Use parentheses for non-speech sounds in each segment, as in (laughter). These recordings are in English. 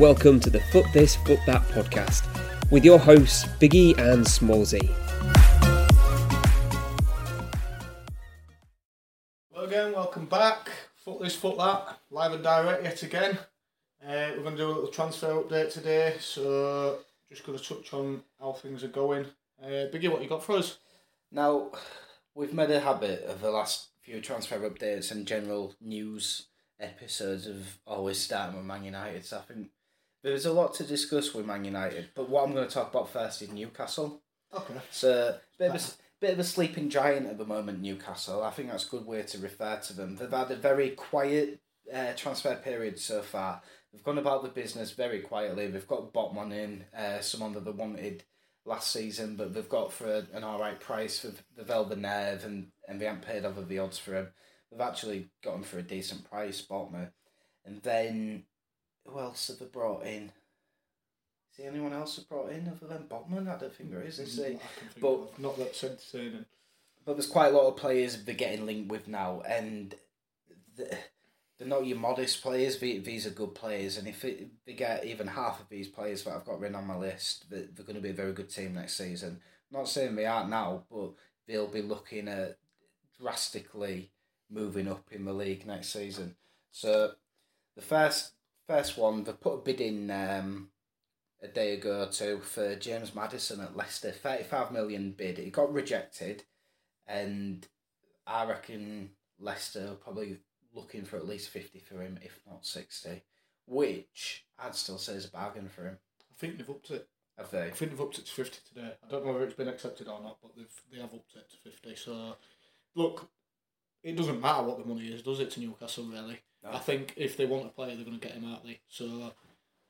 and welcome to the Foot This, Foot That podcast with your hosts, Biggie and Smallsy. Hello again, welcome back. Foot This, Foot That, live and direct yet again. Uh, we're going to do a little transfer update today, so just going to touch on how things are going. Uh, Biggie, what you got for us? Now, we've made a habit of the last few transfer updates and general news episodes of always starting with Man United. So I think there's a lot to discuss with Man United. But what I'm going to talk about first is Newcastle. Okay. So bit of a, bit of a sleeping giant at the moment, Newcastle. I think that's a good way to refer to them. They've had a very quiet uh, transfer period so far. They've gone about the business very quietly. They've got Botman in, uh, someone that they wanted last season, but they've got for a, an all right price for the Velbenev and, and they haven't paid over the odds for him. They've actually got him for a decent price, Botman. And then, who else have they brought in? Is there anyone else who brought in other than Botman? I don't think there is, is there? Mm, can But-. Not that entertaining. But there's quite a lot of players they're getting linked with now, and they're not your modest players. the- These are good players, and if it, they get even half of these players that I've got written on my list, they- they're going to be a very good team next season. not saying they aren't now, but they'll be looking at drastically moving up in the league next season. So the first first one, they put a bid in um, a day ago or two for James Maddison at Leicester, thirty five million bid. It got rejected, and I reckon Leicester are probably looking for at least fifty for him, if not sixty, which I'd still say is a bargain for him. I think they've upped it. Have they? I think they've upped it to 50 today. I don't know whether it's been accepted or not, but they've they have upped it to 50. So, look, it doesn't matter what the money is, does it, to Newcastle, really? No. I think if they want a player, they're going to get him, aren't they? So,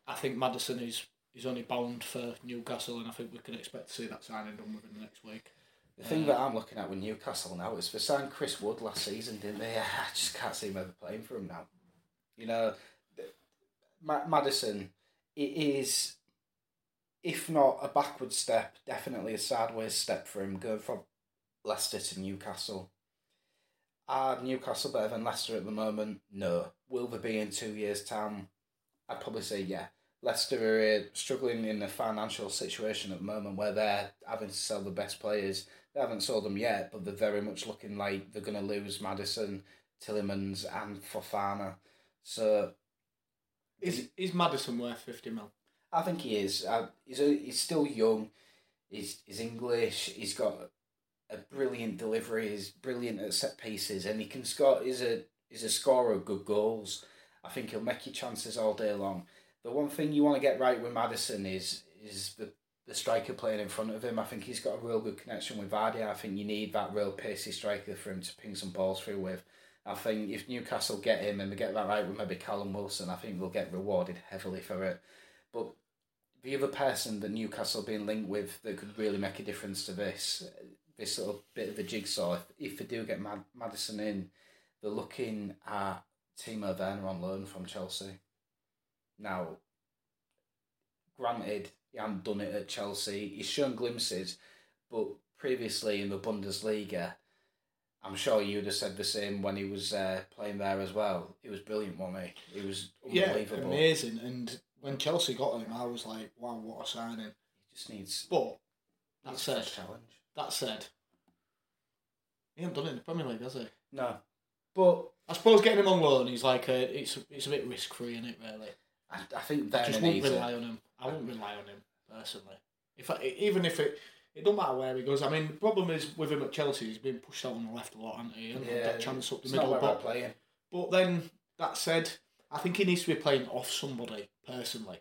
I think Maddison is, is only bound for Newcastle, and I think we can expect to see that signing done within the next week. The thing that I'm looking at with Newcastle now is they signed Chris Wood last season, didn't they? (laughs) I just can't see him ever playing for him now. You know, Ma- Maddison, it is, if not a backward step, definitely a sideways step for him going from Leicester to Newcastle. Are Newcastle better than Leicester at the moment? No. Will they be in two years' time? I'd probably say yeah. Leicester are struggling in a financial situation at the moment where they're having to sell the best players. They haven't sold them yet, but they're very much looking like they're going to lose Maddison, Tielemans, and Fofana. So Is, is Maddison worth 50 mil? I think he is. Uh, he's a, he's still young. He's he's English. He's got a brilliant delivery. He's brilliant at set pieces, and he can score. He's a he's a scorer of good goals. I think he'll make you chances all day long. The one thing you want to get right with Maddison is is the the striker playing in front of him. I think he's got a real good connection with Vardy. I think you need that real pacey striker for him to ping some balls through with. I think if Newcastle get him and we get that right with maybe Callum Wilson, I think we'll get rewarded heavily for it. But the other person that Newcastle being linked with that could really make a difference to this, this little bit of a jigsaw, if, if they do get Mad- Maddison in, they're looking at Timo Werner on loan from Chelsea. Now, granted, he hadn't done it at Chelsea. He's shown glimpses, but previously in the Bundesliga, I'm sure you'd have said the same when he was uh, playing there as well. It was brilliant, wasn't he? It was Yeah, amazing. And when Chelsea got him, I was like, wow, what a signing. He just needs, But, that's a challenge. That said, he hasn't done it in the Premier League, has he? No, but I suppose getting him on loan, he's like a, it's it's a bit risk free, isn't it? Really, I, I think Werner just won't rely on him. I won't rely on him personally. If I, even if it, it don't matter where he goes. I mean, the problem is with him at Chelsea, he's been pushed out on the left a lot, hasn't he? Hasn't had that chance up the middle. But, playing. but then that said, I think he needs to be playing off somebody personally.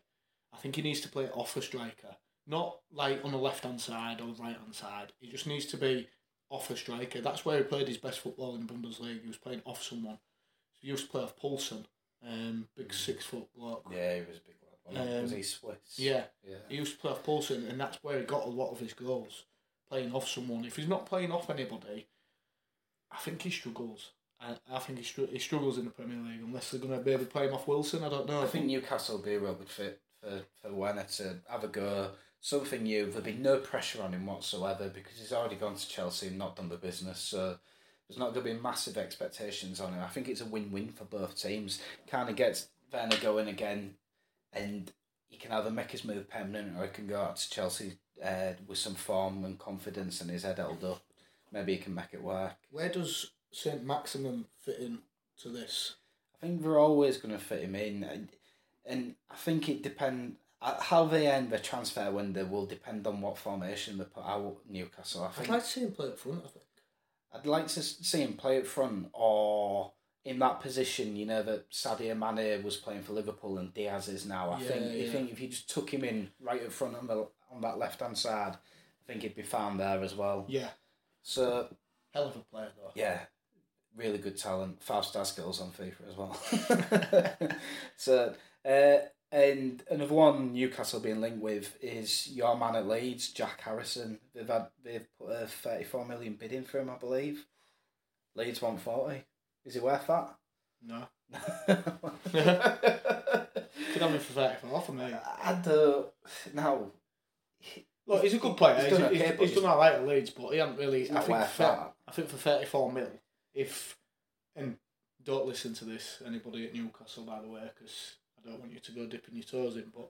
I think he needs to play off a striker, not like on the left hand side or the right hand side. He just needs to be off a striker. That's where he played his best football in the Bundesliga. He was playing off someone. So he used to play off Poulsen, um, big six foot bloke. Yeah, he was a big one. he? was Um, he Swiss? Yeah, Yeah. he used to play off Poulsen, and that's where he got a lot of his goals. Playing off someone. If he's not playing off anybody, I think he struggles. I, I think he, str- he struggles in the Premier League unless they're going to be able to play him off Wilson. I don't know. I think Newcastle will be a real good fit for, for Werner to have a go. Something new. There'll be no pressure on him whatsoever because he's already gone to Chelsea and not done the business. So there's not going to be massive expectations on him. I think it's a win-win for both teams. Kind of gets Werner going again and he can either make his move permanent or he can go out to Chelsea uh, with some form and confidence and his head held up. Maybe he can make it work. Where does Saint-Maximin fit in to this? I think they're always going to fit him in, and, and I think it depend uh, how they end the transfer window will depend on what formation they put out Newcastle. I I'd like to see him play up front. I think. I'd like to see him play up front or in that position, you know, that Sadio Mane was playing for Liverpool and Diaz is now. I Yeah, think I think if you just took him in right up front on the on that left hand side, I think he'd be found there as well. Yeah, So hell of a player though. yeah, really good talent. Five star skills on FIFA as well. (laughs) so uh, and another one Newcastle being linked with is your man at Leeds, Jack Harrison. They've had they've put a thirty four million bid in for him, I believe. Leeds one forty. Is he worth that? No, (laughs) could have for thirty four for me. I don't. No. Look, he's a good player. He's He's, done he's, okay, he's he's- done alright at Leeds, but he hasn't really. I think. For, that. I think for thirty four mil, if and don't listen to this anybody at Newcastle by the way, because I don't want you to go dipping your toes in, but.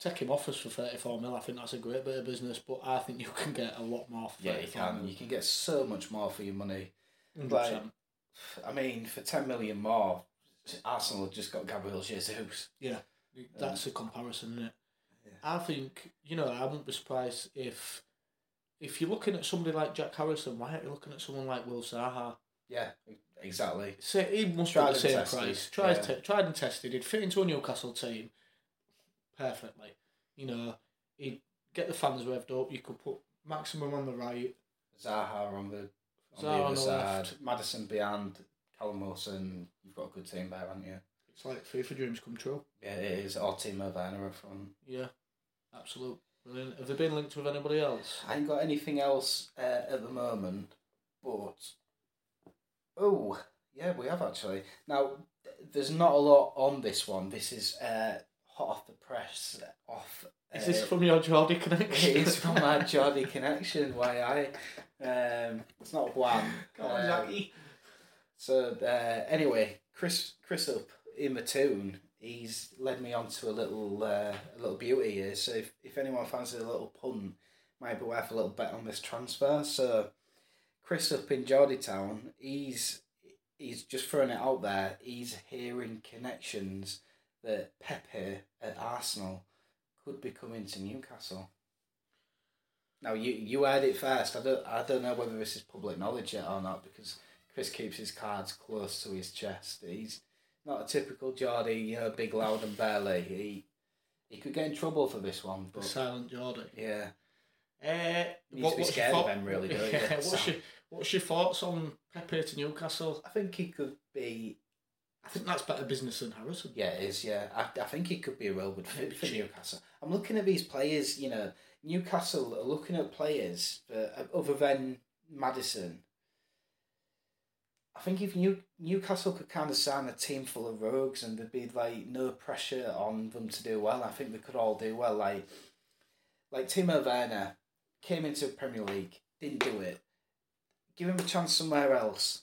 Take him offers for thirty four mil. I think that's a great bit of business, but I think you can get a lot more. For Yeah, you can. mil. You can get so much more for your money. 100%. Like, I mean, for ten million more, Arsenal have just got Gabriel Jesus. Yeah, that's a comparison, isn't it? Yeah. I think you know I wouldn't be surprised if if you're looking at somebody like Jack Harrison, why aren't you looking at someone like Will Zaha? Yeah, exactly. Say he must Tried be the same tested, price. Tried, yeah. te- tried and tested. He'd fit into a Newcastle team perfectly. You know, he'd get the fans revved up. You could put Maximin on the right. Zaha on the on Zaha the on the side. left. Maddison behind. Callum Wilson. You've got a good team there, haven't you? It's like FIFA dreams come true. Yeah, it is. Or Timo Werner up front. Yeah, absolute. Brilliant. Have they been linked with anybody else? I ain't got anything else uh, at the moment, but oh yeah, we have actually. Now there's not a lot on this one. This is uh, hot off the press. Off. Is this uh, from your Geordie connection? It is from my (laughs) Geordie connection. Why I? Um, it's not one. Come on, Jackie. So uh, anyway, Chris Chris up in the Toon. He's led me on to a little uh, a little beauty here. So if, if anyone fancies a little pun, might be worth a little bet on this transfer. So Chris up in Geordie Town, he's he's just throwing it out there. He's hearing connections that Pepe at Arsenal could be coming to Newcastle. Now you you heard it first. I don't I don't know whether this is public knowledge yet or not because Chris keeps his cards close to his chest. He's not a typical Geordie, you know, big, loud and barely. He he could get in trouble for this one, The but silent Geordie. yeah, Uh, You need what, to be scared your of thought- them, really? (laughs) Yeah, what's your What's your thoughts on Pepe to Newcastle? I think he could be. I think that's better business than Harrison. Yeah, it is. Yeah, I, I think he could be a real good fit for Newcastle. I'm looking at these players. You know, Newcastle are looking at players for, other than Maddison. I think if New, Newcastle could kind of sign a team full of rogues and there'd be like no pressure on them to do well, I think they could all do well. Like, like Timo Werner came into Premier League, didn't do it. Give him a chance somewhere else.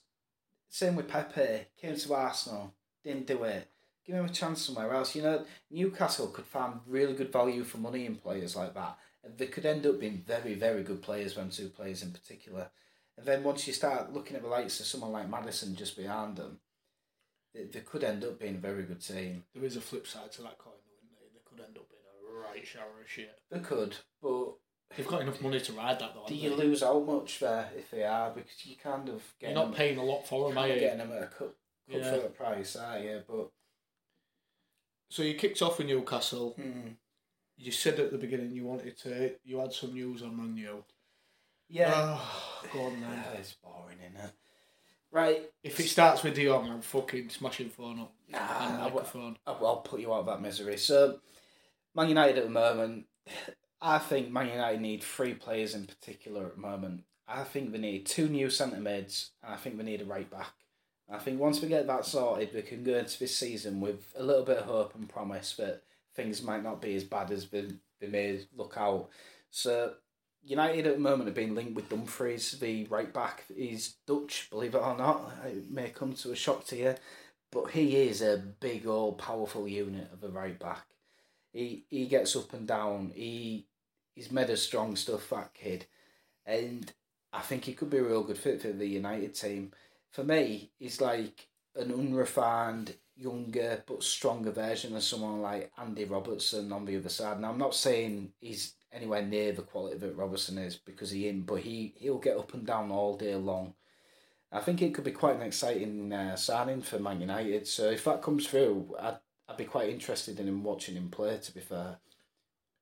Same with Pepe, came to Arsenal, didn't do it. Give him a chance somewhere else. You know, Newcastle could find really good value for money in players like that. And they could end up being very, very good players, when two players in particular. And then once you start looking at the likes of someone like Maddison just behind them, they, they could end up being a very good team. There is a flip side to that coin, though, isn't there? They could end up being a right shower of shit. They could, but They've got enough money to ride that, though. do you they? lose out much there if they are? Because you kind of get You're not paying a lot for them, are you? getting them at a cut, cut Yeah. for the price, are you? But So you kicked off with Newcastle. hmm, You said at the beginning you wanted to. You had some news on Man U. yeah, Oh, go on then. Yeah, (sighs) it's boring, isn't it? Right, If it starts with Dion, I'm fucking smashing phone up nah, and I, will microphone. I'll put you out of that misery. So, Man United at the moment, I think Man United need three players in particular at the moment. I think they need two new centre mids, and I think they need a right back. I think once we get that sorted, we can go into this season with a little bit of hope and promise that things might not be as bad as they, they may look out. So, United at the moment have been linked with Dumfries, the right back. He's Dutch, believe it or not. It may come to a shock to you, but he is a big, old, powerful unit of a right back. He he gets up and down. He he's made a strong stuff, that kid, and I think he could be a real good fit for the United team. For me, he's like an unrefined, younger but stronger version of someone like Andy Robertson on the other side. Now I'm not saying he's anywhere near the quality that Robertson is because he in, but he he'll get up and down all day long. I think it could be quite an exciting uh, signing for Man United. So if that comes through, I'd I'd be quite interested in him watching him play. To be fair,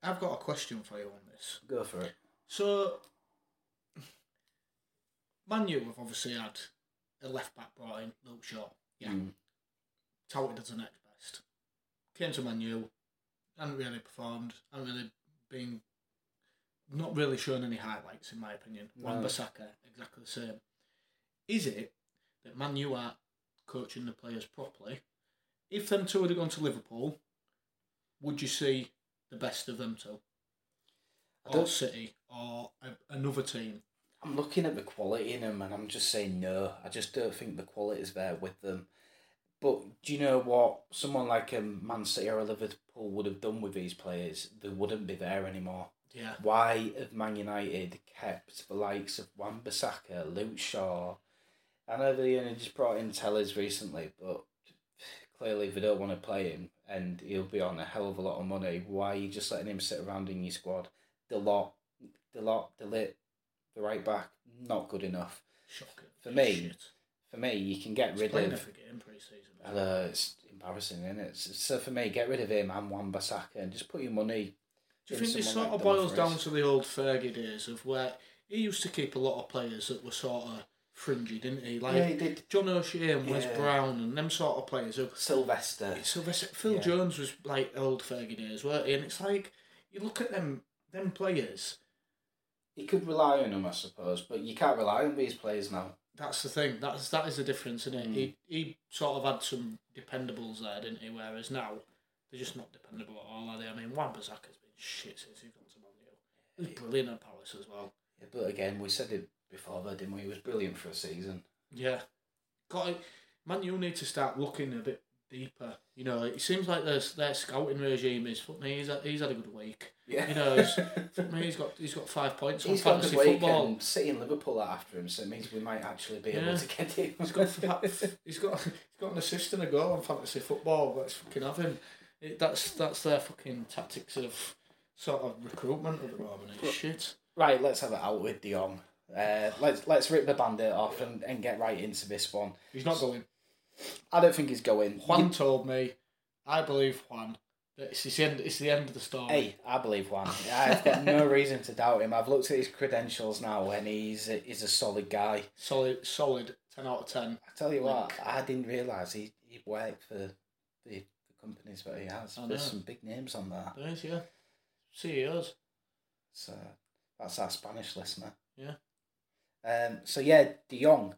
I've got a question for you on go for it. So, Man U have obviously had a left back brought in, Luke Shaw. Yeah. Mm. Touted as the next best. Came to Man U, hadn't really performed, hadn't really been, not really shown any highlights in my opinion. No. Wan Bissaka, exactly the same. Is it that Man U are coaching the players properly? If them two had gone to Liverpool, would you see the best of them two? I Or don't- City, or a, another team? I'm looking at the quality in them, and I'm just saying no. I just don't think the quality is there with them. But do you know what? Someone like a Man City or a Liverpool would have done with these players. They wouldn't be there anymore. Yeah. Why have Man United kept the likes of Wan Bissaka, Luke Shaw? I know they only just brought in Telles recently, but clearly they don't want to play him, and he'll be on a hell of a lot of money. Why are you just letting him sit around in your squad? The lot, the lot, the lit, the right back, not good enough. Shocking. For me, Shit. For me, you can get He's rid of. every game pre-season. I know, it's embarrassing, isn't it? So for me, get rid of him and Wan Bissaka and just put your money. Do you think this sort like of boils down to the old Fergie days of where he used to keep a lot of players that were sort of fringy, didn't he? Like yeah, he did. John O'Shea and Wes Brown and them sort of players who Sylvester. Sylvester Phil Yeah. Jones was like old Fergie days, weren't he? And it's like you look at them them players. He could rely on him, I suppose, but you can't rely on these players now. That's the thing. That's that is the difference, isn't it? Mm. He he sort of had some dependables there, didn't he? Whereas now they're just not dependable at all, are they? I mean, Wan Bissaka's been shit since he's gone to Man U. He was brilliant at Palace as well. Yeah, but again, we said it before, though, didn't we? He was brilliant for a season. Yeah, got it. Man U need to start looking a bit deeper. You know, it seems like their their scouting regime is. Fuck me, he's had, he's had a good week. Yeah. You know, it's, (laughs) fuck me, he's got he's got five points on He's a fantasy football. and City and Liverpool after him, so it means we might actually be Yeah. able to get him. He's got (laughs) he's got he's got an assist and a goal on fantasy football. Let's fucking have him. It, that's that's their fucking tactics of sort of recruitment at the moment. It's shit. Right, let's have it out with Dion. Uh, let's let's rip the bandit off and, and get right into this one. He's not going. I don't think he's going. Juan told me, I believe Juan. That it's the end. It's the end of the story. Hey, I believe Juan. I've got no (laughs) reason to doubt him. I've looked at his credentials now, and he's a, he's a solid guy. Solid, solid. Ten out of ten. I tell you what, I didn't realise he he worked for the, the companies that he has. I There's know. some big names on there. There is, yeah. CEOs. So that's our Spanish listener. Yeah. Um. So yeah, De Jong.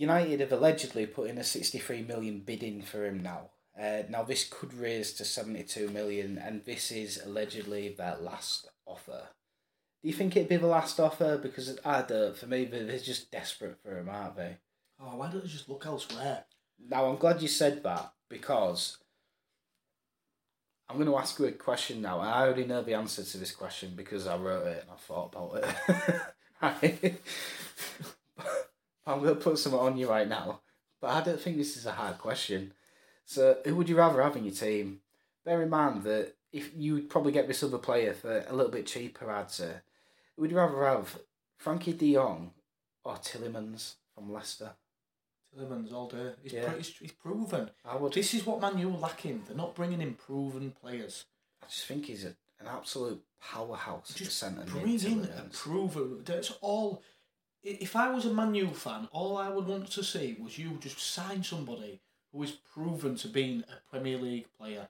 United have allegedly put in a sixty-three million bid in for him now. Uh, now this could raise to seventy-two million, and this is allegedly their last offer. Do you think it'd be the last offer? Because I don't. For me, they're they're just desperate for him, aren't they? Oh, why don't they just look elsewhere? Now I'm glad you said that because I'm going to ask you a question now, I already know the answer to this question because I wrote it and I thought about it. (laughs) I'm going to put something on you right now, but I don't think this is a hard question. So, who would you rather have in your team? Bear in mind that if you would probably get this other player for a little bit cheaper, I'd say. Would you rather have Frankie De Jong or Tielemans from Leicester? Tielemans all day. He's, Yeah. pro- he's, he's proven. I would. This is what Man U lacking. They're not bringing in proven players. I just think he's a, an absolute powerhouse. Just Bring in a proven. That's all. If I was a Man U fan, all I would want to see was you just sign somebody who is proven to be a Premier League player.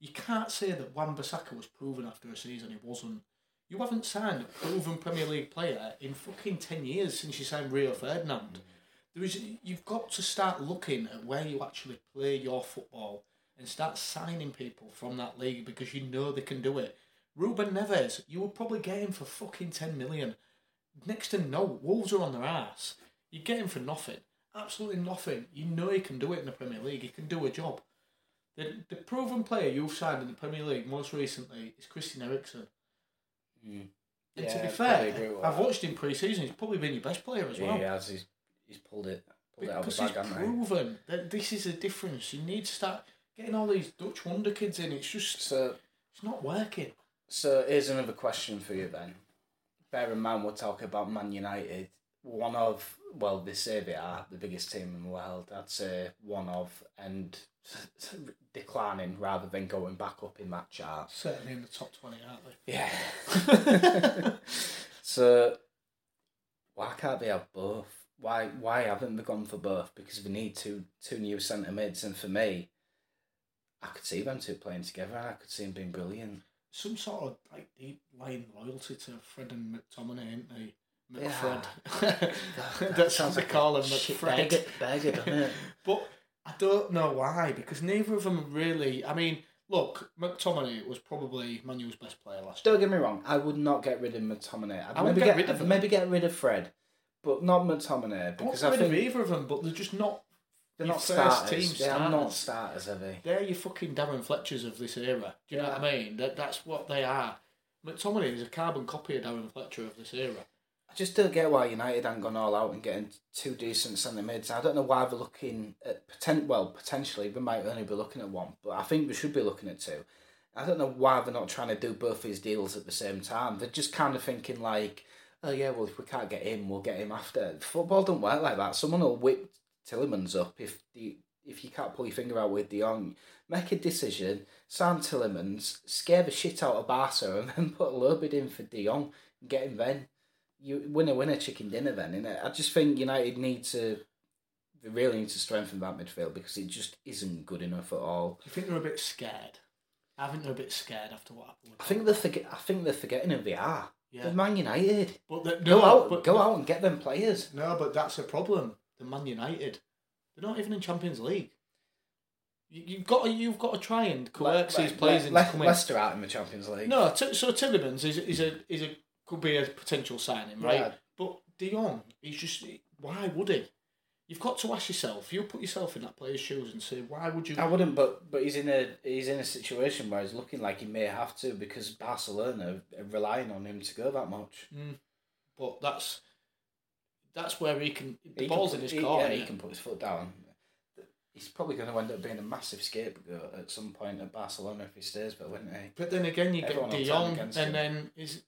You can't say that Wan Bissaka was proven after a season. He wasn't. You haven't signed a proven Premier League player in fucking ten years since you signed Rio Ferdinand. Mm-hmm. There is, you've got to start looking at where you actually play your football and start signing people from that league because you know they can do it. Ruben Neves, you will probably get him for fucking 10 million. Next to no, Wolves are on their ass. You get him for nothing. Absolutely nothing. You know he can do it in the Premier League. He can do a job. The, the proven player you've signed in the Premier League most recently is Christian Eriksen. Mm. And Yeah, to be fair, probably agree with I've that. watched him pre-season. He's probably been your best player as well. He has. He's, he's pulled it. Pulled it out of Because the he's bag, hasn't he? proven that this is a difference. You need to start getting all these Dutch wonder kids in. It's just So, it's not working. so here's another question for you then. Bear in mind, we're talking about Man United. One of, well, they say they are the biggest team in the world. I'd say uh, one of, and (laughs) declining rather than going back up in that chart. Certainly in the top twenty, aren't they? Yeah. (laughs) so, why can't they have both? Why why haven't they gone for both? Because they need two two new centre mids, and for me, I could see them two playing together, I could see them being brilliant. Some sort of like deep lying loyalty to Fred and McTominay, ain't they? Yeah. McFred. (laughs) (laughs) That's what they call him, shit McFred. beggar, beggar, doesn't it? (laughs) But I don't know why, because neither of them really. I mean, look, McTominay was probably Manuel's best player last year. Don't get me wrong. I would not get rid of McTominay. I'd I would maybe get get, rid of I'd maybe get rid of Fred, but not McTominay I because get I rid of think either of them, but they're just not. They're not first starters. team they are not starters. starters, are they? They're your fucking Darren Fletchers of this era. Do you know what I mean? That that's what they are. McTominay is a carbon copy of Darren Fletcher of this era. I just don't get why United haven't gone all out and getting two decent centre mids. I don't know why they're looking at poten- well potentially they might only be looking at one, but I think we should be looking at two. I don't know why they're not trying to do both these deals at the same time. They're just kind of thinking like, oh yeah, well if we can't get him, we'll get him after. Football don't work like that. Someone will whip Tielemans up if the if you can't pull your finger out with De Jong. Make a decision, sign Tielemans, scare the shit out of Barca, and then (laughs) put a low bid in for De Jong and get him then you winner winner chicken dinner then innit? I just think United need to they really need to strengthen that midfield because it just isn't good enough at all. Do you think they're a bit scared? I think they're a bit scared after what happened. With I think they're forget I think they're forgetting who they are. yeah. They're Man United. But the, Go no, out but, go out and get them players. No, but that's a problem. The Man United, they're not even in Champions League. You, you've got to, you've got to try and coerce these players into Le- coming. Leicester out in the Champions League. No, t- so Tielemans is is a is a could be a potential signing, right? Yeah. But De Jong, he's just why would he? You've got to ask yourself. You put yourself in that player's shoes and say, why would you? I wouldn't, but but he's in a he's in a situation where he's looking like he may have to because Barcelona are relying on him to go that much. Mm. But that's that's where he can. The He ball's can in his he, court. Yeah, he can put his foot down. He's probably going to end up being a massive scapegoat at some point at Barcelona if he stays, but wouldn't he? But then again, you Everyone get De Jong, and him. then is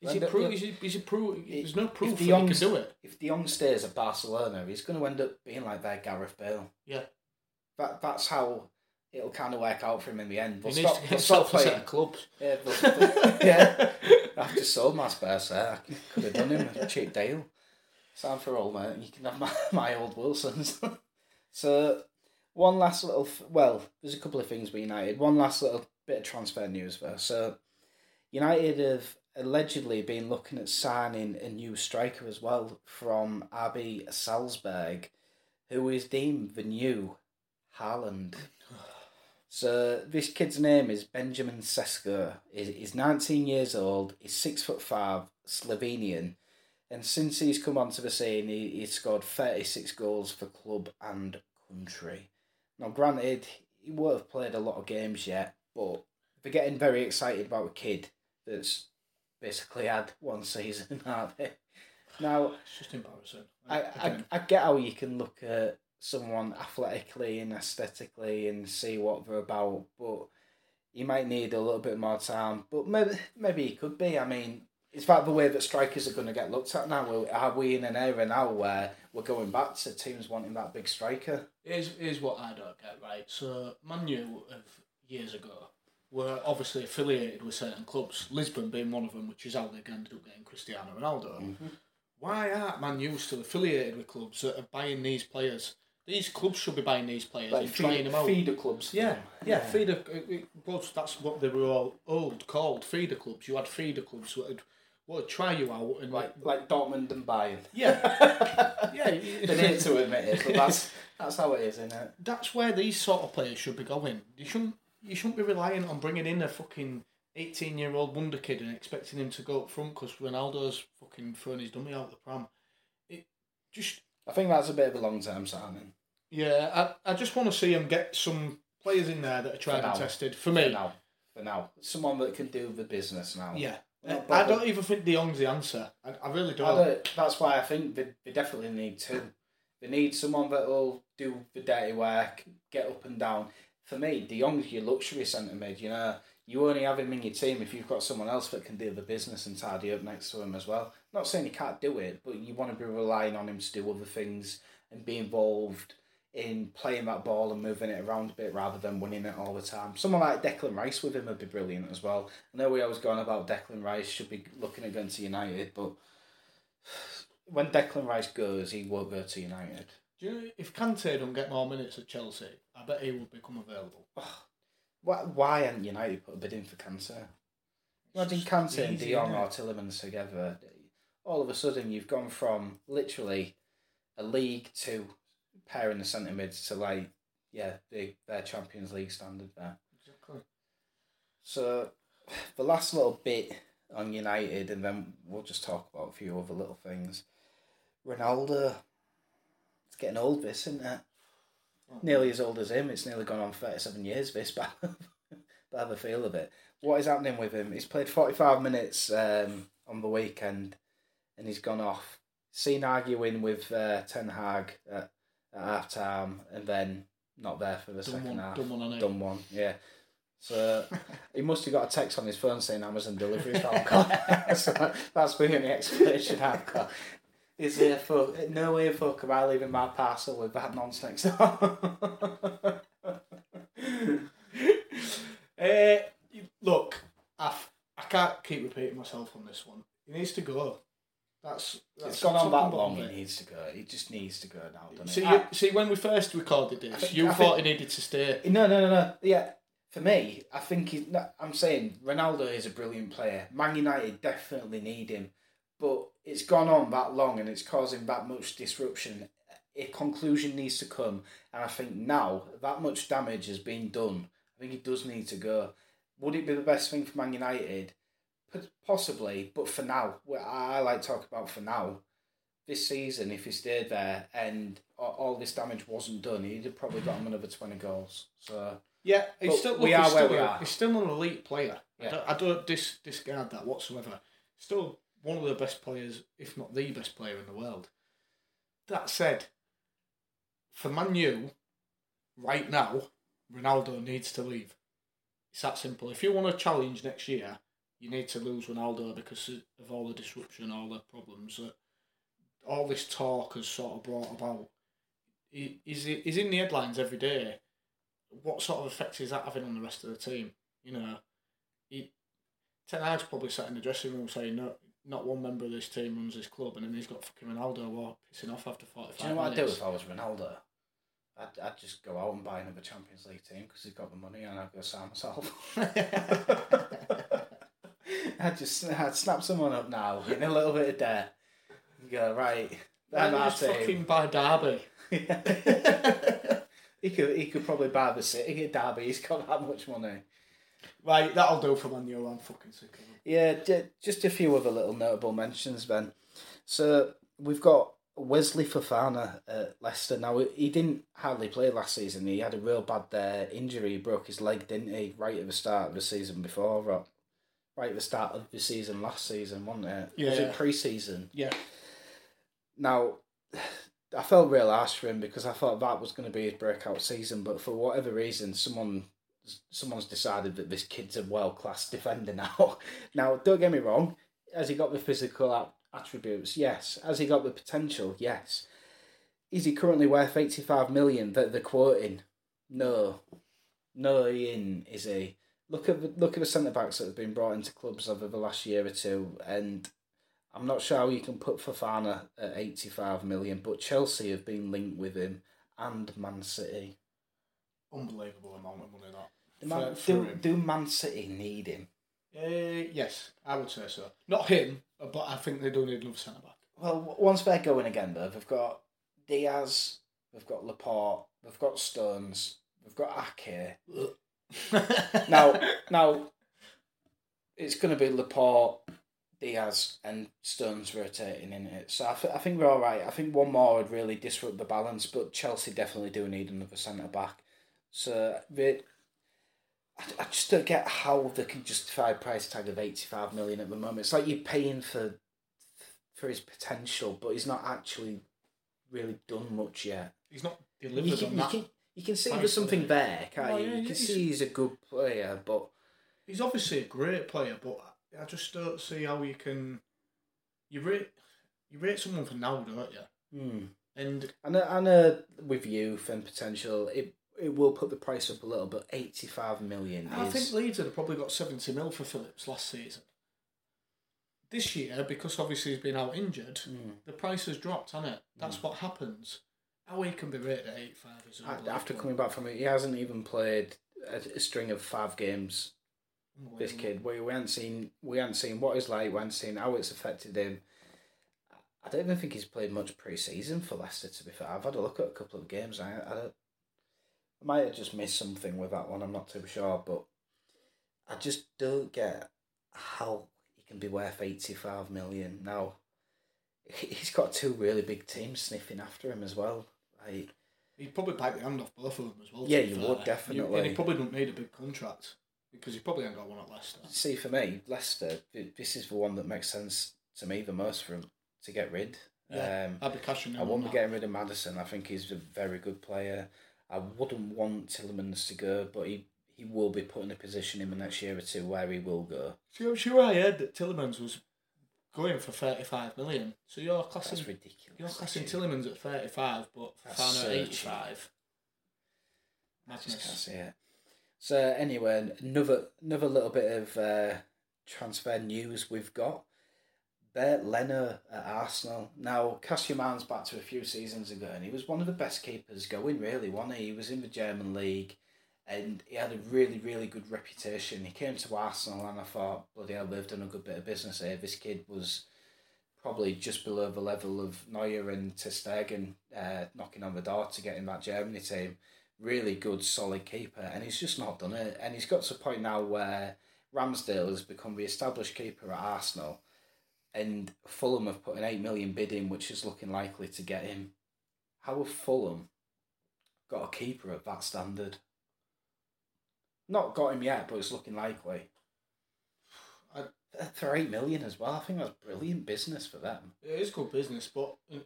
is he proof? Is he, is he proof? There's no if proof De that he can do it. If De Jong stays at Barcelona, he's going to end up being like their Gareth Bale. Yeah. That that's how it'll kind of work out for him in the end. He They'll needs stop, they'll stop set playing. clubs. Yeah, they'll, (laughs) they'll- (laughs) yeah. I've just sold my Spurs there. I could have done him a cheap deal. Time for all, mate. You can have (laughs) my, my old Wilsons. (laughs) so, one last little. F- well, there's a couple of things with United. One last little bit of transfer news first. So, United have allegedly been looking at signing a new striker as well from RB Salzburg, who is deemed the new Haaland. (sighs) So this kid's name is Benjamin Sesko. He's 19 years old. He's six foot five, Slovenian, and since he's come onto the scene, he, he's scored 36 goals for club and country. Now, granted, he won't have played a lot of games yet, but they're getting very excited about a kid that's basically had one season, (laughs) aren't they? Now, It's just embarrassing. I, I, I get how you can look at someone athletically and aesthetically and see what they're about, but you might need a little bit more time. But maybe maybe he could be. I mean, it's about the way that strikers are going to get looked at now. Are- we in an era now where we're going back to teams wanting that big striker? Here's, here's what I don't get, right? So, Man U of years ago were obviously affiliated with certain clubs, Lisbon being one of them, which is how they ended up getting Cristiano Ronaldo. Mm-hmm. Why aren't Man U still affiliated with clubs that are buying these players? These clubs should be buying these players and trying them out. feeder clubs. Yeah, yeah, feeder. It, it was that's what they were all old called feeder clubs. You had feeder clubs that would, would try you out and Like like Dortmund and Bayern. yeah, (laughs) yeah. they need to admit it, but that's that's how it is, isn't it? that's where these sort of players should be going. You shouldn't you shouldn't be relying on bringing in a fucking eighteen year old wonder kid and expecting him to go up front because Ronaldo's fucking throwing his dummy out of the pram. It just I think that's a bit of a long term signing. yeah, I, I just want to see him get some players in there that are tried and tested. For me, For me, now, for now, someone that can do the business now. yeah. Not uh, I don't even think De Jong's the answer. I, I really don't. don't- that's why I think they, they definitely need two. They need someone that will do the dirty work, get up and down. For me, De Jong's your luxury centre mid. You know, you only have him in your team if you've got someone else that can do the business and tidy up next to him as well. Not saying he can't do it, but you want to be relying on him to do other things and be involved in playing that ball and moving it around a bit rather than winning it all the time. Someone like Declan Rice with him would be brilliant as well. I know we always going about Declan Rice should be looking at going to United, but when Declan Rice goes, he will go to United. Do you know, if Kante don't get more minutes at Chelsea, I bet he will become available. Why, why hadn't United put a bid in for Kante? Imagine Kante and Jong or Tielemans together. All of a sudden, you've gone from literally a League Two pair in the centre mids to like, yeah, they, their Champions League standard there. Exactly. So, the last little bit on United, and then we'll just talk about a few other little things. Ronaldo, it's getting old, this, isn't it? Nearly as old as him. It's nearly gone on 37 years, this, (laughs) but I have a feel of it. What is happening with him? He's played 45 minutes um, on the weekend and he's gone off. Seen arguing with uh, Ten Hag at, at half time and then not there for the Done second one, half. done one on. Done one, yeah. So (laughs) he must have got a text on his phone saying Amazon delivery found got. (laughs) so that's the only explanation I've got. Is there for no way fuck am I leaving my parcel with that nonsense? Uh, (laughs) look, I, I can't keep repeating myself on this one. He needs to go. That's, that's it's gone on that long. it. needs to go. It just needs to go now, doesn't See, it? you, ah. see, when we first recorded this, think- you I thought think- he needed to stay. No, no, no, no. Yeah, for me, I think he's. I'm saying Ronaldo is a brilliant player. Man United definitely need him, but it's gone on that long and it's causing that much disruption. A conclusion needs to come, and I think now that much damage has been done. I think he does need to go. Would it be the best thing for Man United? Possibly, but for now, I like to talk about for now. This season, if he stayed there and all this damage wasn't done, he'd have probably got him another twenty goals. So Yeah, he's still, look, we he's are where still we are. He's still an elite player. Yeah. I don't, I don't dis, discard that whatsoever. Still one of the best players, if not the best player in the world. That said, for Man U, right now, Ronaldo needs to leave. It's that simple. If you want to challenge next year, you need to lose Ronaldo because of all the disruption, all the problems that all this talk has sort of brought about. He, he's, he's in the headlines every day. What sort of effect is that having on the rest of the team? You know, he, Ten Hag's probably sat in the dressing room saying, no, not one member of this team runs this club, and then he's got fucking Ronaldo war pissing off after 45 Do you know what I'd do if I was Ronaldo? I'd, I'd just go out and buy another Champions League team because he's got the money and I'd go sign myself. (laughs) (laughs) (laughs) I'd just I'd snap someone up now in a little bit of debt. and Go, right, Why I'm you just fucking buy Derby? (laughs) he could he could probably buy the city at Derby. He's got that much money. Right, that'll do for Man U. I'm fucking sick of it. Yeah, just a few other little notable mentions, Ben. So we've got Wesley Fofana at Leicester. Now he didn't hardly play last season. He had a real bad uh, injury. He broke his leg, didn't he? Right at the start of the season before, Rob. Right at the start of the season last season, wasn't it? Was Yeah. it pre-season? Yeah, Now, I felt real harsh for him because I thought that was going to be his breakout season, but for whatever reason, someone someone's decided that this kid's a world class defender now. (laughs) now, don't get me wrong, has he got the physical attributes? Yes. Has he got the potential? Yes. Is he currently worth eighty five million that they're quoting? No, no, he in is he? Look at the, look at the centre backs that have been brought into clubs over the last year or two, and I'm not sure how you can put Fofana at 85 million, but Chelsea have been linked with him and Man City. unbelievable amount of money that. Do Man, For- for do, Man City need him? Uh, yes, I would say so. Not him, but I think they do need another centre back. Well, once they're going again, though, they've got Dias, they've got Laporte, they've got Stones, they've got Ake. (laughs) Now, now, it's going to be Laporte, Dias, and Stones rotating in it. So I, th- I think we're all right. I think one more would really disrupt the balance, but Chelsea definitely do need another centre back. So they, I, I just don't get how they can justify a price tag of eighty five million at the moment. It's like you're paying for for his potential, but he's not actually really done much yet. He's not You delivered can, on you that. can, you can see there's something there, can't Oh, you? yeah, you can he's- see he's a good player, but He's obviously a great player, but I just don't see how you can. You rate you rate someone for now, don't you? hmm. And And uh, and uh, with youth and potential, it it will put the price up a little, but eighty five million I is think Leeds had probably got seventy mil for Phillips last season. This year, because obviously he's been out injured, Hmm. the price has dropped, hasn't it? That's what happens. How he can be rated at eighty five is After coming back from it, he hasn't even played a, a string of five games. This kid, we, we haven't seen we haven't seen what he's like. We haven't seen how it's affected him. I don't even think he's played much pre-season for Leicester. To be fair, I've had a look at a couple of games. I I, don't, I might have just missed something with that one. I'm not too sure, but I just don't get how he can be worth eighty five million now. (laughs) He's got two really big teams sniffing after him as well. Like, He'd probably bite the hand off both of them as well. Yeah, you fair. would, definitely. and he probably don't need a big contract because he probably ain't got one at Leicester. See, for me, Leicester, this is the one that makes sense to me the most for him to get rid. Yeah, Um, I'd be cashing in I won't be that. getting rid of Maddison. I think he's a very good player. I wouldn't want Tielemans to go, but he, he will be put in a position in the next year or two where he will go. See, I'm sure I heard that Tielemans was going for 35 million. So you're That's ridiculous. you're classing. Tielemans at 35, but Fofana at cheap. 85. I just can't see it. So anyway, another another little bit of uh, transfer news we've got. Bert Leno at Arsenal. Now, Cassiuman's back to a few seasons ago, and he was one of the best keepers going, really, wasn't he? He was in the German league, and he had a really, really good reputation. He came to Arsenal, and I thought, bloody hell, they've done a good bit of business here. This kid was probably just below the level of Neuer and Ter Stegen, uh, knocking on the door to get in that Germany team really good, solid keeper, and he's just not done it. And he's got to a point now where Ramsdale has become the established keeper at Arsenal, and Fulham have put an eight million bid in, which is looking likely to get him. How have Fulham got a keeper at that standard? Not got him yet, but it's looking likely. I- For eight million as well, I think that's brilliant business for them. It is good business, but uh,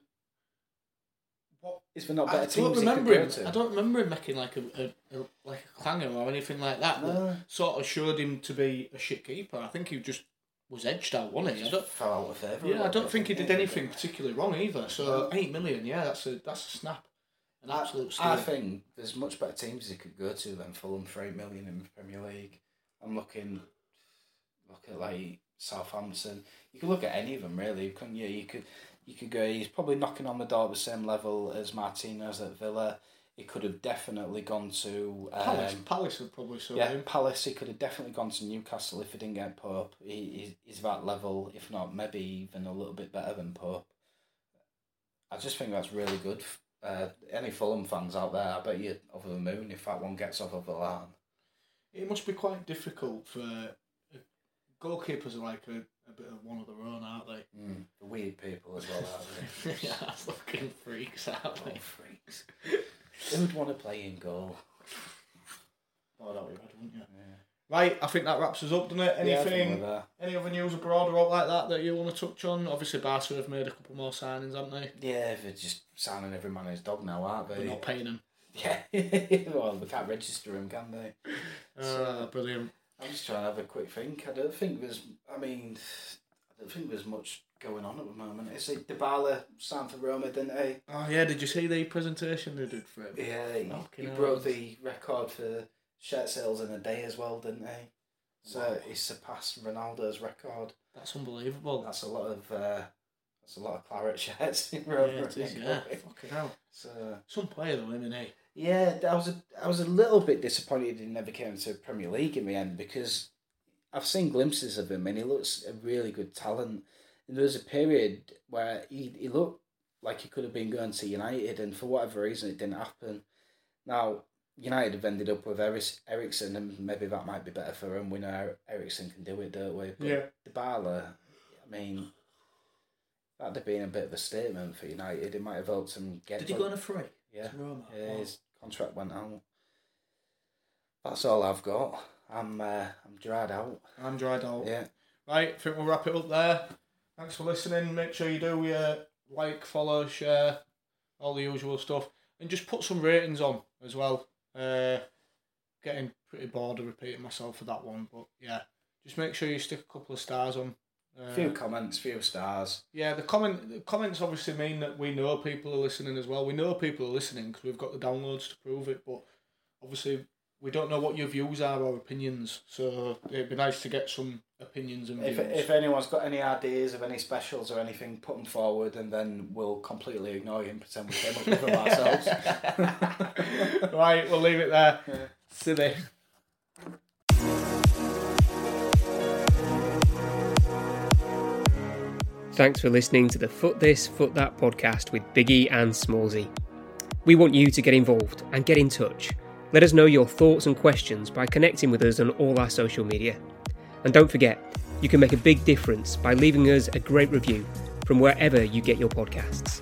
what Is there not I better don't teams he could remember go him. to? I don't remember him making like a, a, a like a clanger or anything like that. No. sort of showed him to be a shit keeper. I think he just was edged out, wasn't he? I don't, fell out of favour. a yeah, I little don't bit, think he didn't anything particularly wrong either. So eight million, yeah, that's a that's a snap, an I- absolute I, steal. think there's much better teams he could go to than Fulham for eight million in the Premier League. I'm looking, look at like Southampton. You could look at any of them really, couldn't you? You could, you could go. He's probably knocking on the door at the same level as Martinez at Villa. He could have definitely gone to um, Palace, Palace would probably sell yeah, him. Palace. He could have definitely gone to Newcastle if he didn't get Pope. He, he he's that level, if not maybe even a little bit better than Pope. I just think that's really good. Uh, any Fulham fans out there, I bet you're over the moon if that one gets off of the line. It must be quite difficult for uh, goalkeepers are like a, a bit of one of their own, aren't they? Mm, the weird people as well, aren't they? (laughs) yeah, fucking freaks, aren't they? freaks. Who would want to play in goal? Oh, that would be bad, wouldn't you? Yeah. Right, I think that wraps us up, doesn't it? Yeah, Anything, we're any other news abroad or out like that that you want to touch on? Obviously, Barca have made a couple more signings, haven't they? Yeah, they're just signing every man his dog now, aren't They're not paying them. Yeah. (laughs) well, they can't register him, can they? Uh, brilliant. I'm just trying to have a quick think. I don't think there's. I mean, I don't think there's much going on at the moment. Is it Dybala signed for Roma, didn't he? Oh yeah, did you see the presentation they did for him? Yeah, he, he broke the record for shirt sales in a day as well, didn't he? So Wow. he surpassed Ronaldo's record. That's unbelievable. That's a lot of. Uh, that's a lot of claret (laughs) shirts yeah, it is, yeah. (laughs) Fucking hell. So Some player though, and he. yeah, I was a, I was a little bit disappointed he never came to Premier League in the end because I've seen glimpses of him and he looks a really good talent. And there was a period where he, he looked like he could have been going to United, and for whatever reason, it didn't happen. Now United have ended up with Eriksen, and maybe that might be better for him. We know Eriksen can do it, don't we? But Yeah. Dybala, I mean, that'd have been a bit of a statement for United. It might have helped him get. Did he go on a free? Yeah. Yeah, his contract went out. That's all I've got. I'm uh, I'm dried out. I'm dried out. Yeah. Right, I think we'll wrap it up there. Thanks for listening. Make sure you do your like, follow, share, all the usual stuff, and just put some ratings on as well. Uh, getting pretty bored of repeating myself for that one, but yeah, just make sure you stick a couple of stars on. Uh, few comments, few stars. Yeah, the comment the comments obviously mean that we know people are listening as well. We know people are listening because we've got the downloads to prove it, but obviously we don't know what your views are or opinions. So it'd be nice to get some opinions and views. If, if anyone's got any ideas of any specials or anything, put them forward, and then we'll completely ignore you and pretend we came up with them ourselves. (laughs) right, we'll leave it there. Yeah. Silly. Thanks for listening to the Foot This, Foot That podcast with Biggie and Smallsy. We want you to get involved and get in touch. Let us know your thoughts and questions by connecting with us on all our social media. And don't forget, you can make a big difference by leaving us a great review from wherever you get your podcasts.